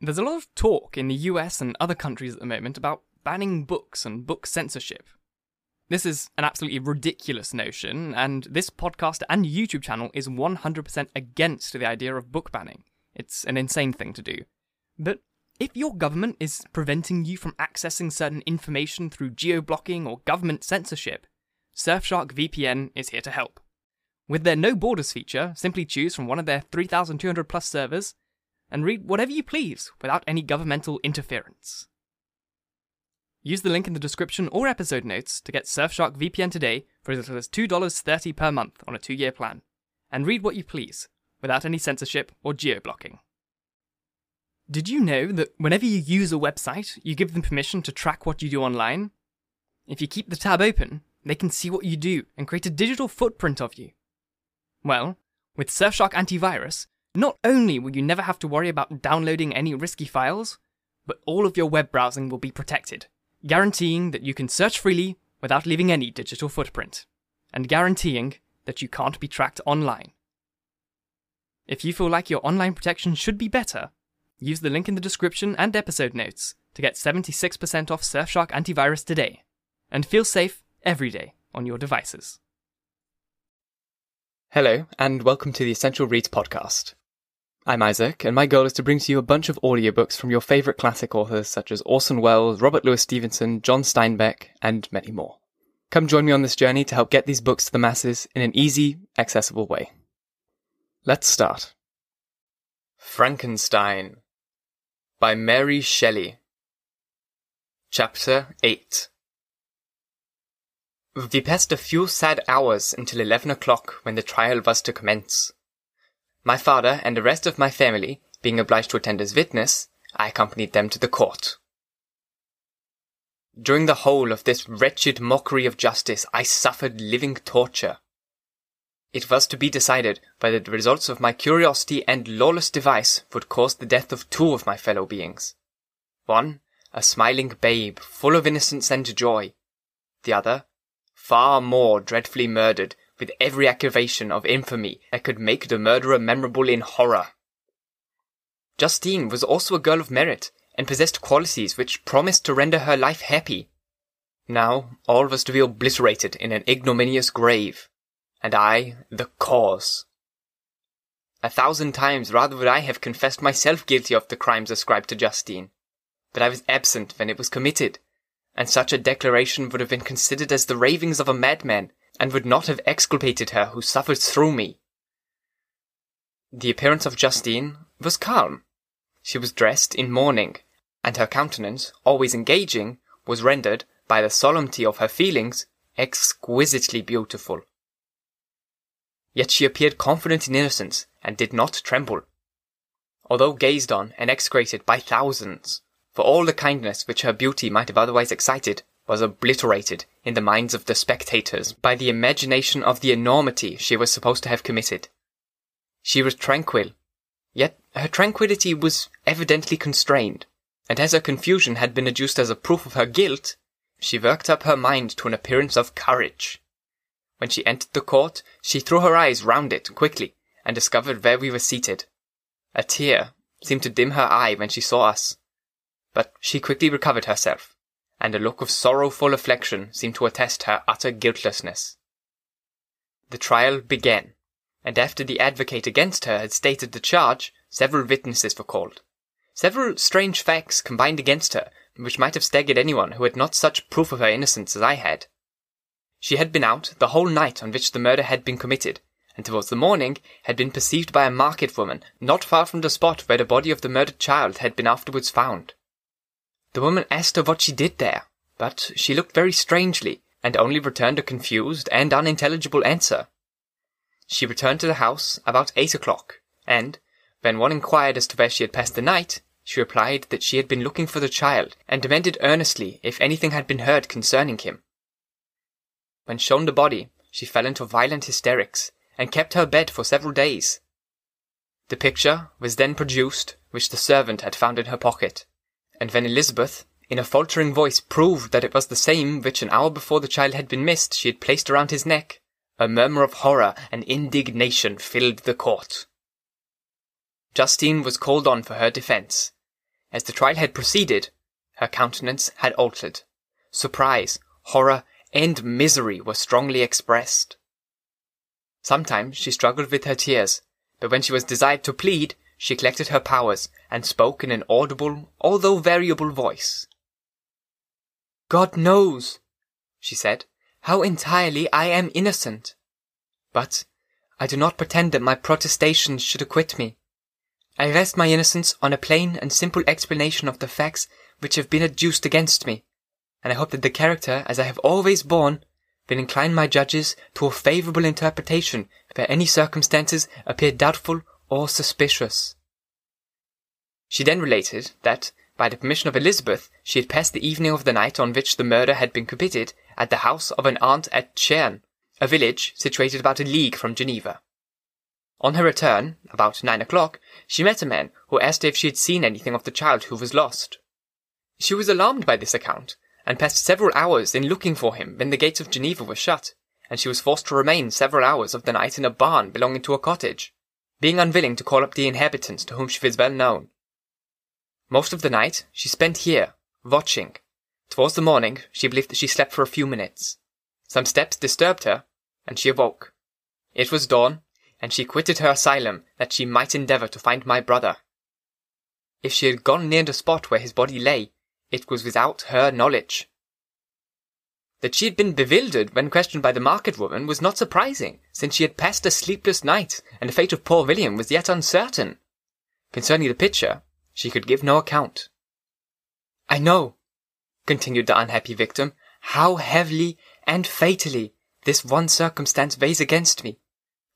There's a lot of talk in the US and other countries at the moment about banning books and book censorship. This is an absolutely ridiculous notion, and this podcast and YouTube channel is 100% against the idea of book banning. It's an insane thing to do. But if your government is preventing you from accessing certain information through geo blocking or government censorship, Surfshark VPN is here to help. With their no borders feature, simply choose from one of their 3,200 plus servers and read whatever you please without any governmental interference. Use the link in the description or episode notes to get Surfshark VPN today for as little as $2.30 per month on a two year plan. And read what you please, without any censorship or geo blocking. Did you know that whenever you use a website, you give them permission to track what you do online? If you keep the tab open, they can see what you do and create a digital footprint of you. Well, with Surfshark Antivirus, not only will you never have to worry about downloading any risky files, but all of your web browsing will be protected, guaranteeing that you can search freely without leaving any digital footprint, and guaranteeing that you can't be tracked online. If you feel like your online protection should be better, use the link in the description and episode notes to get 76% off Surfshark Antivirus today, and feel safe every day on your devices. Hello, and welcome to the Essential Reads podcast. I'm Isaac, and my goal is to bring to you a bunch of audiobooks from your favorite classic authors such as Orson Welles, Robert Louis Stevenson, John Steinbeck, and many more. Come join me on this journey to help get these books to the masses in an easy, accessible way. Let's start. Frankenstein by Mary Shelley. Chapter 8 We passed a few sad hours until eleven o'clock when the trial was to commence. My father and the rest of my family being obliged to attend as witness, I accompanied them to the court. During the whole of this wretched mockery of justice, I suffered living torture. It was to be decided whether the results of my curiosity and lawless device would cause the death of two of my fellow beings. One, a smiling babe, full of innocence and joy. The other, far more dreadfully murdered with every aggravation of infamy that could make the murderer memorable in horror. Justine was also a girl of merit, and possessed qualities which promised to render her life happy. Now all was to be obliterated in an ignominious grave, and I the cause. A thousand times rather would I have confessed myself guilty of the crimes ascribed to Justine, but I was absent when it was committed, and such a declaration would have been considered as the ravings of a madman, and would not have exculpated her who suffered through me. The appearance of Justine was calm. She was dressed in mourning, and her countenance, always engaging, was rendered, by the solemnity of her feelings, exquisitely beautiful. Yet she appeared confident in innocence, and did not tremble. Although gazed on and execrated by thousands, for all the kindness which her beauty might have otherwise excited was obliterated in the minds of the spectators by the imagination of the enormity she was supposed to have committed. She was tranquil, yet her tranquillity was evidently constrained, and as her confusion had been adduced as a proof of her guilt, she worked up her mind to an appearance of courage. When she entered the court, she threw her eyes round it quickly, and discovered where we were seated. A tear seemed to dim her eye when she saw us, but she quickly recovered herself and a look of sorrowful affliction seemed to attest her utter guiltlessness. The trial began, and after the advocate against her had stated the charge, several witnesses were called. Several strange facts combined against her, which might have staggered anyone who had not such proof of her innocence as I had. She had been out the whole night on which the murder had been committed, and towards the morning had been perceived by a market woman not far from the spot where the body of the murdered child had been afterwards found. The woman asked her what she did there, but she looked very strangely, and only returned a confused and unintelligible answer. She returned to the house about eight o'clock, and, when one inquired as to where she had passed the night, she replied that she had been looking for the child, and demanded earnestly if anything had been heard concerning him. When shown the body, she fell into violent hysterics, and kept her bed for several days. The picture was then produced, which the servant had found in her pocket, and when Elizabeth, in a faltering voice, proved that it was the same which an hour before the child had been missed she had placed around his neck, a murmur of horror and indignation filled the court. Justine was called on for her defence, as the trial had proceeded, her countenance had altered. Surprise, horror, and misery were strongly expressed. Sometimes she struggled with her tears, but when she was desired to plead, she collected her powers and spoke in an audible, although variable voice. God knows, she said, how entirely I am innocent. But I do not pretend that my protestations should acquit me. I rest my innocence on a plain and simple explanation of the facts which have been adduced against me, and I hope that the character, as I have always borne, will incline my judges to a favourable interpretation where any circumstances appear doubtful or suspicious. She then related that, by the permission of Elizabeth, she had passed the evening of the night on which the murder had been committed at the house of an aunt at Chern, a village situated about a league from Geneva. On her return, about nine o'clock, she met a man who asked her if she had seen anything of the child who was lost. She was alarmed by this account, and passed several hours in looking for him when the gates of Geneva were shut, and she was forced to remain several hours of the night in a barn belonging to a cottage, being unwilling to call up the inhabitants to whom she was well known. Most of the night she spent here, watching. Towards the morning, she believed that she slept for a few minutes. Some steps disturbed her, and she awoke. It was dawn, and she quitted her asylum that she might endeavour to find my brother. If she had gone near the spot where his body lay, it was without her knowledge. That she had been bewildered when questioned by the market woman was not surprising, since she had passed a sleepless night, and the fate of poor William was yet uncertain. Concerning the picture, she could give no account. I know, continued the unhappy victim, how heavily and fatally this one circumstance weighs against me.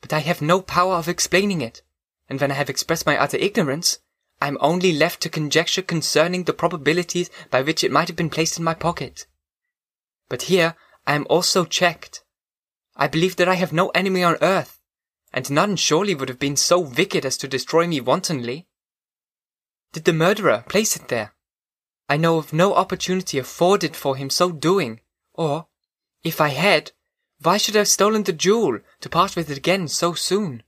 But I have no power of explaining it, and when I have expressed my utter ignorance, I am only left to conjecture concerning the probabilities by which it might have been placed in my pocket. But here I am also checked. I believe that I have no enemy on earth, and none surely would have been so wicked as to destroy me wantonly. Did the murderer place it there? I know of no opportunity afforded for him so doing, or, if I had, why should I have stolen the jewel to part with it again so soon?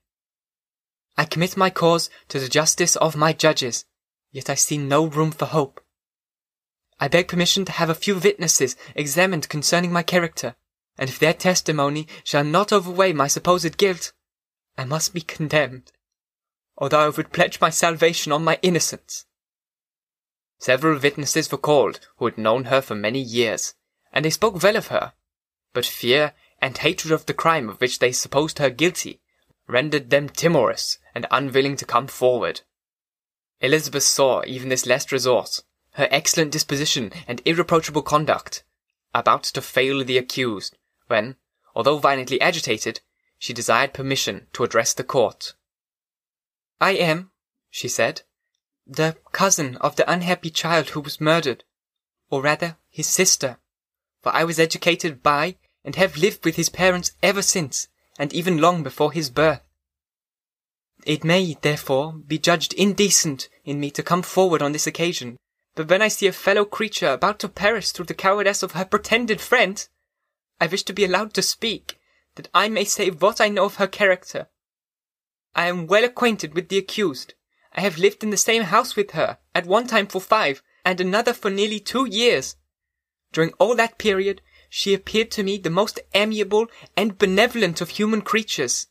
I commit my cause to the justice of my judges, yet I see no room for hope. I beg permission to have a few witnesses examined concerning my character, and if their testimony shall not overweigh my supposed guilt, I must be condemned although I would pledge my salvation on my innocence. Several witnesses were called who had known her for many years, and they spoke well of her, but fear and hatred of the crime of which they supposed her guilty rendered them timorous and unwilling to come forward. Elizabeth saw even this last resource, her excellent disposition and irreproachable conduct, about to fail the accused, when, although violently agitated, she desired permission to address the court. I am, she said, the cousin of the unhappy child who was murdered, or rather his sister, for I was educated by and have lived with his parents ever since, and even long before his birth. It may, therefore, be judged indecent in me to come forward on this occasion, but when I see a fellow creature about to perish through the cowardice of her pretended friend, I wish to be allowed to speak, that I may say what I know of her character, I am well acquainted with the accused. I have lived in the same house with her, at one time for five, and another for nearly two years. During all that period, she appeared to me the most amiable and benevolent of human creatures.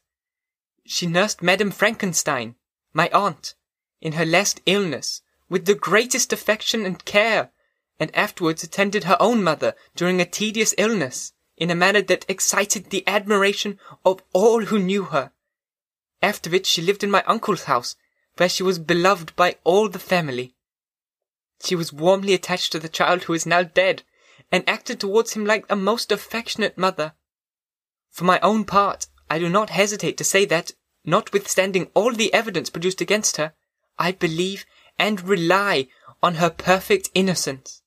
She nursed Madame Frankenstein, my aunt, in her last illness, with the greatest affection and care, and afterwards attended her own mother during a tedious illness, in a manner that excited the admiration of all who knew her after which she lived in my uncle's house, where she was beloved by all the family. She was warmly attached to the child who is now dead, and acted towards him like a most affectionate mother. For my own part, I do not hesitate to say that, notwithstanding all the evidence produced against her, I believe and rely on her perfect innocence.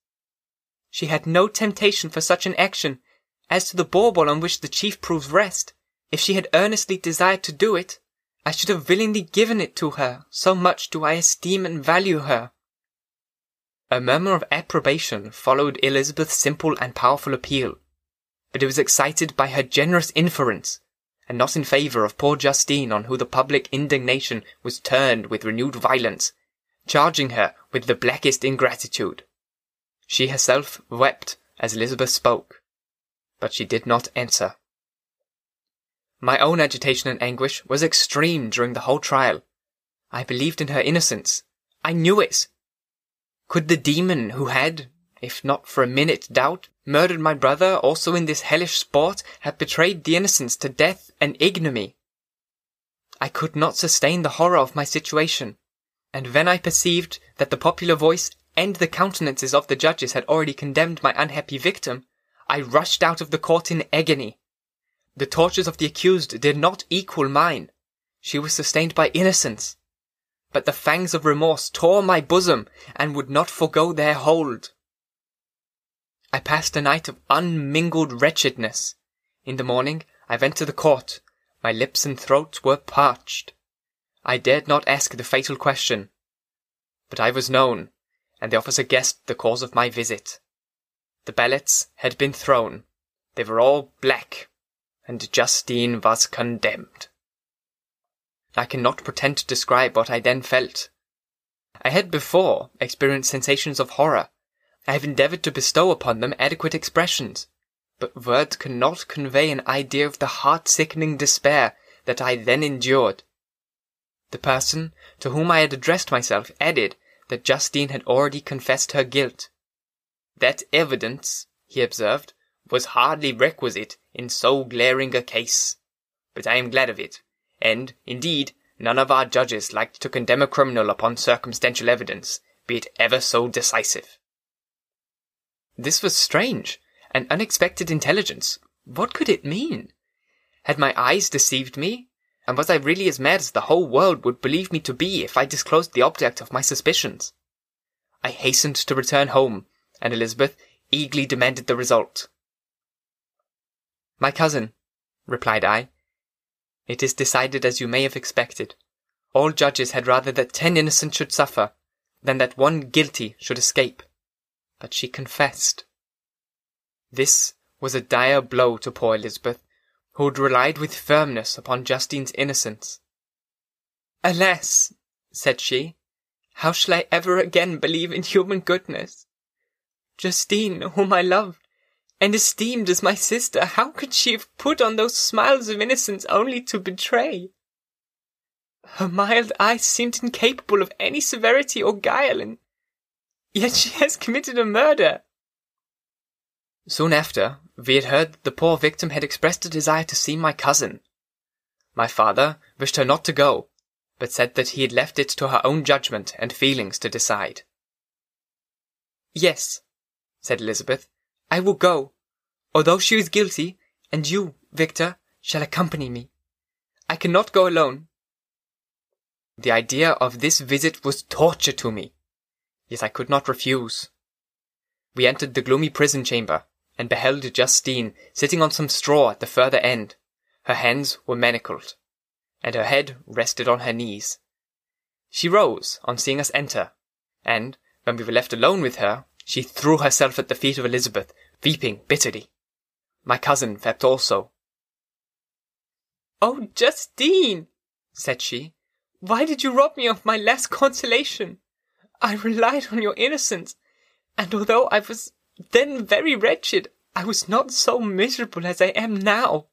She had no temptation for such an action, as to the bauble on which the chief proofs rest. If she had earnestly desired to do it, I should have willingly given it to her, so much do I esteem and value her. A murmur of approbation followed Elizabeth's simple and powerful appeal, but it was excited by her generous inference, and not in favour of poor Justine on whom the public indignation was turned with renewed violence, charging her with the blackest ingratitude. She herself wept as Elizabeth spoke, but she did not answer. My own agitation and anguish was extreme during the whole trial. I believed in her innocence. I knew it. Could the demon who had, if not for a minute doubt, murdered my brother also in this hellish sport have betrayed the innocents to death and ignominy? I could not sustain the horror of my situation, and when I perceived that the popular voice and the countenances of the judges had already condemned my unhappy victim, I rushed out of the court in agony. The tortures of the accused did not equal mine. She was sustained by innocence. But the fangs of remorse tore my bosom and would not forego their hold. I passed a night of unmingled wretchedness. In the morning I went to the court. My lips and throat were parched. I dared not ask the fatal question. But I was known, and the officer guessed the cause of my visit. The ballots had been thrown. They were all black, and Justine was condemned. I cannot pretend to describe what I then felt. I had before experienced sensations of horror. I have endeavoured to bestow upon them adequate expressions, but words cannot convey an idea of the heart-sickening despair that I then endured. The person to whom I had addressed myself added that Justine had already confessed her guilt. That evidence, he observed, was hardly requisite in so glaring a case. But I am glad of it, and, indeed, none of our judges liked to condemn a criminal upon circumstantial evidence, be it ever so decisive. This was strange, an unexpected intelligence. What could it mean? Had my eyes deceived me? And was I really as mad as the whole world would believe me to be if I disclosed the object of my suspicions? I hastened to return home, and Elizabeth eagerly demanded the result. My cousin, replied I, it is decided as you may have expected. All judges had rather that ten innocent should suffer than that one guilty should escape. But she confessed. This was a dire blow to poor Elizabeth, who had relied with firmness upon Justine's innocence. Alas, said she, how shall I ever again believe in human goodness? Justine, whom I loved, and esteemed as my sister, how could she have put on those smiles of innocence only to betray? Her mild eyes seemed incapable of any severity or guile, and yet she has committed a murder. Soon after, we had heard that the poor victim had expressed a desire to see my cousin. My father wished her not to go, but said that he had left it to her own judgment and feelings to decide. Yes, said Elizabeth, I will go, although she is guilty, and you, Victor, shall accompany me. I cannot go alone. The idea of this visit was torture to me, yet I could not refuse. We entered the gloomy prison chamber, and beheld Justine sitting on some straw at the further end. Her hands were manacled, and her head rested on her knees. She rose on seeing us enter, and, when we were left alone with her, she threw herself at the feet of Elizabeth, weeping bitterly. My cousin wept also. Oh, Justine, said she, why did you rob me of my last consolation? I relied on your innocence, and although I was then very wretched, I was not so miserable as I am now.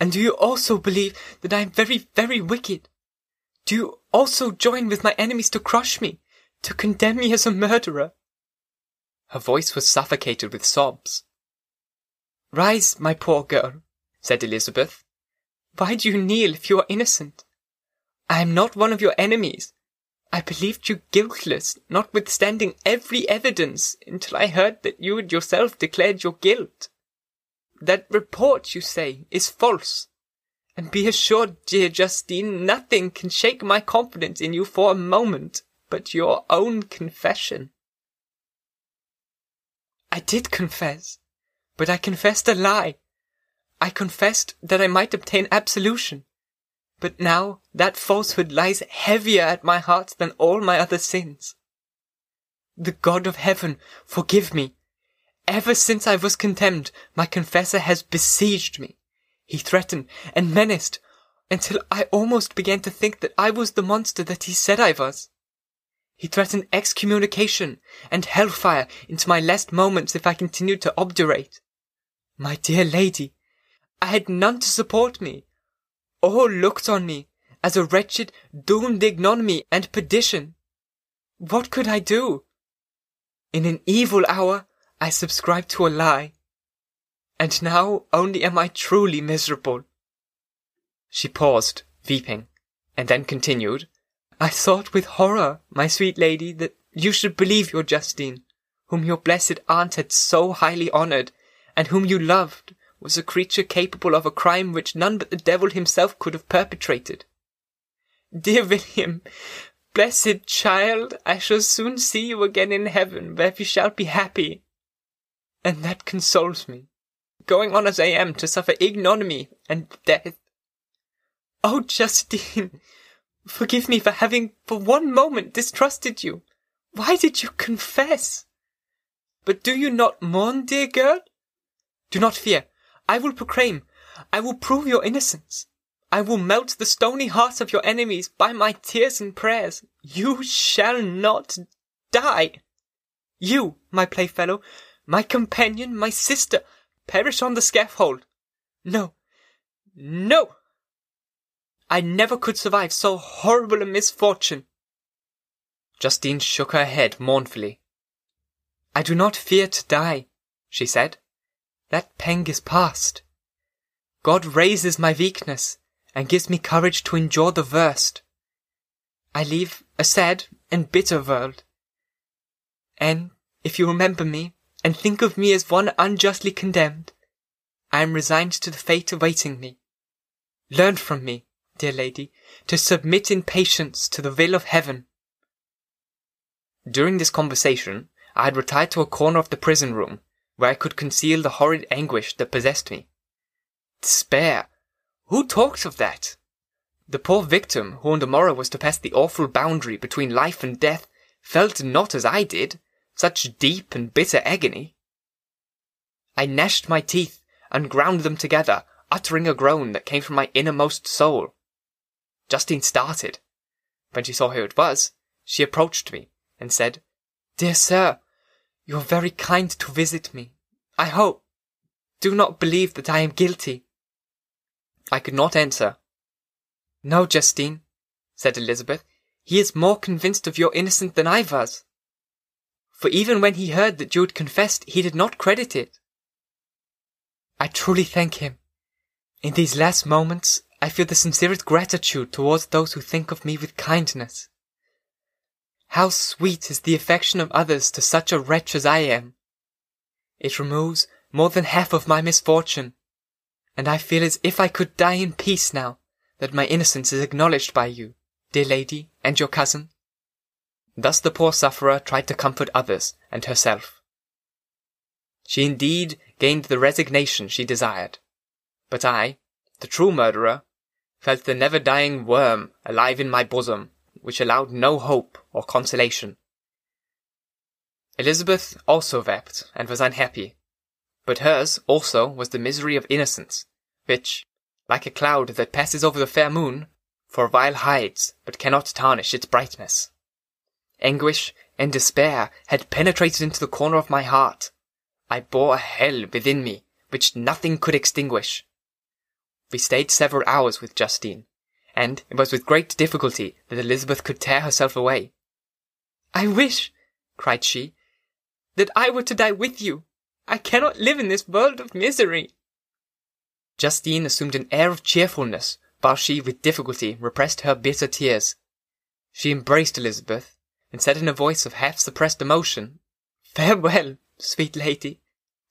And do you also believe that I am very, very wicked? Do you also join with my enemies to crush me, to condemn me as a murderer? Her voice was suffocated with sobs. Rise, my poor girl, said Elizabeth. Why do you kneel if you are innocent? I am not one of your enemies. I believed you guiltless, notwithstanding every evidence, until I heard that you had yourself declared your guilt. That report, you say, is false. And be assured, dear Justine, nothing can shake my confidence in you for a moment but your own confession. I did confess, but I confessed a lie. I confessed that I might obtain absolution. But now that falsehood lies heavier at my heart than all my other sins. The God of heaven forgive me. Ever since I was condemned, my confessor has besieged me. He threatened and menaced. until I almost began to think that I was the monster that he said I was. He threatened excommunication and hellfire into my last moments if I continued to obdurate. My dear lady, I had none to support me. All looked on me as a wretched, doomed ignominy and perdition. What could I do? In an evil hour, I subscribed to a lie. And now only am I truly miserable. She paused, weeping, and then continued, I thought with horror, my sweet lady, that you should believe your Justine, whom your blessed aunt had so highly honoured, and whom you loved, was a creature capable of a crime which none but the devil himself could have perpetrated. Dear William, blessed child, I shall soon see you again in heaven, where we shall be happy. And that consoles me, going on as I am to suffer ignominy and death. Oh, Justine, forgive me for having for one moment distrusted you. Why did you confess? But do you not mourn, dear girl? Do not fear. I will proclaim, I will prove your innocence. I will melt the stony hearts of your enemies by my tears and prayers. You shall not die. You, my playfellow, my companion, my sister, perish on the scaffold. No, no! I never could survive so horrible a misfortune. Justine shook her head mournfully. I do not fear to die, she said. That pang is past. God raises my weakness and gives me courage to endure the worst. I leave a sad and bitter world. And if you remember me and think of me as one unjustly condemned, I am resigned to the fate awaiting me. Learn from me, dear lady, to submit in patience to the will of heaven. During this conversation, I had retired to a corner of the prison room, where I could conceal the horrid anguish that possessed me. Despair! Who talks of that? The poor victim, who on the morrow was to pass the awful boundary between life and death, felt not as I did, such deep and bitter agony. I gnashed my teeth and ground them together, uttering a groan that came from my innermost soul. Justine started. When she saw who it was, she approached me and said, Dear sir, you are very kind to visit me. I hope. Do not believe that I am guilty. I could not answer. No, Justine, said Elizabeth. He is more convinced of your innocence than I was. For even when he heard that you had confessed, he did not credit it. I truly thank him. In these last moments, I feel the sincerest gratitude towards those who think of me with kindness. How sweet is the affection of others to such a wretch as I am! It removes more than half of my misfortune, and I feel as if I could die in peace now that my innocence is acknowledged by you, dear lady, and your cousin. Thus the poor sufferer tried to comfort others and herself. She indeed gained the resignation she desired, but I, the true murderer, felt the never dying worm alive in my bosom, which allowed no hope or consolation. Elizabeth also wept and was unhappy, but hers also was the misery of innocence, which, like a cloud that passes over the fair moon, for a while hides but cannot tarnish its brightness. Anguish and despair had penetrated into the corner of my heart. I bore a hell within me which nothing could extinguish. We stayed several hours with Justine, and it was with great difficulty that Elizabeth could tear herself away. I wish, cried she, that I were to die with you. I cannot live in this world of misery. Justine assumed an air of cheerfulness, while she with difficulty repressed her bitter tears. She embraced Elizabeth, and said in a voice of half suppressed emotion, Farewell, sweet lady,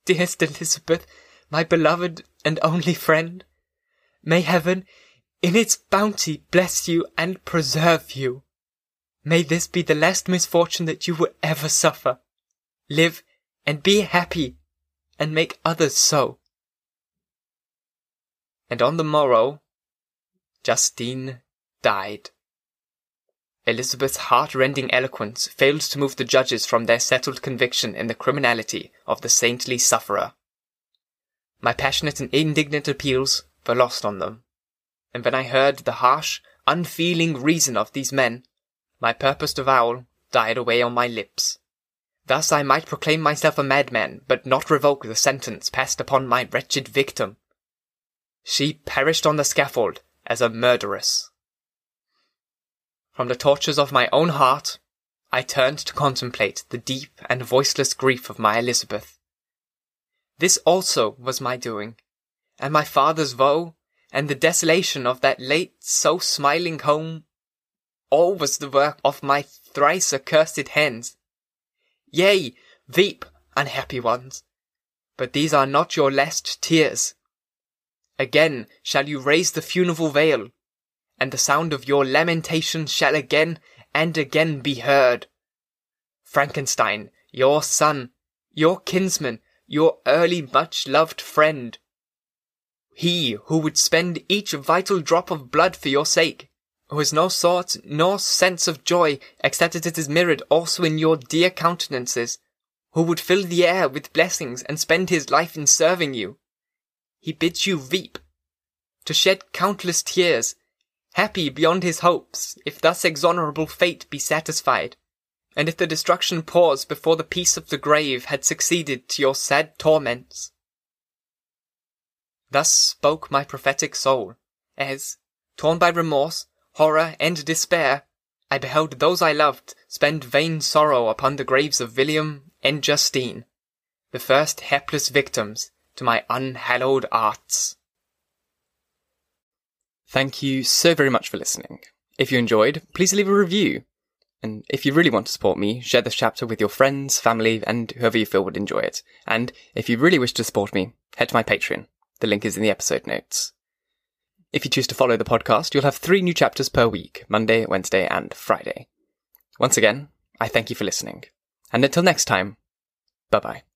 dearest Elizabeth, my beloved and only friend. May heaven, in its bounty, bless you and preserve you. May this be the last misfortune that you will ever suffer. Live and be happy, and make others so. And on the morrow, Justine died. Elizabeth's heart-rending eloquence failed to move the judges from their settled conviction in the criminality of the saintly sufferer. My passionate and indignant appeals were lost on them and when I heard the harsh, unfeeling reason of these men, my purpose to vowl died away on my lips. Thus I might proclaim myself a madman, but not revoke the sentence passed upon my wretched victim. She perished on the scaffold as a murderess. From the tortures of my own heart, I turned to contemplate the deep and voiceless grief of my Elizabeth. This also was my doing, and my father's woe, and the desolation of that late so smiling home, all was the work of my thrice accursed hands. Yea, weep, unhappy ones, but these are not your last tears. Again shall you raise the funeral veil, and the sound of your lamentation shall again and again be heard. Frankenstein, your son, your kinsman, your early much loved friend. He who would spend each vital drop of blood for your sake, who has no thought nor sense of joy except that it is mirrored also in your dear countenances, who would fill the air with blessings and spend his life in serving you. He bids you weep, to shed countless tears, happy beyond his hopes, if thus exonerable fate be satisfied, and if the destruction pause before the peace of the grave had succeeded to your sad torments. Thus spoke my prophetic soul, as, torn by remorse, horror, and despair, I beheld those I loved spend vain sorrow upon the graves of William and Justine, the first hapless victims to my unhallowed arts. Thank you so very much for listening. If you enjoyed, please leave a review. And if you really want to support me, share this chapter with your friends, family, and whoever you feel would enjoy it. And if you really wish to support me, head to my Patreon. The link is in the episode notes. If you choose to follow the podcast, you'll have three new chapters per week Monday, Wednesday, and Friday. Once again, I thank you for listening. And until next time, bye bye.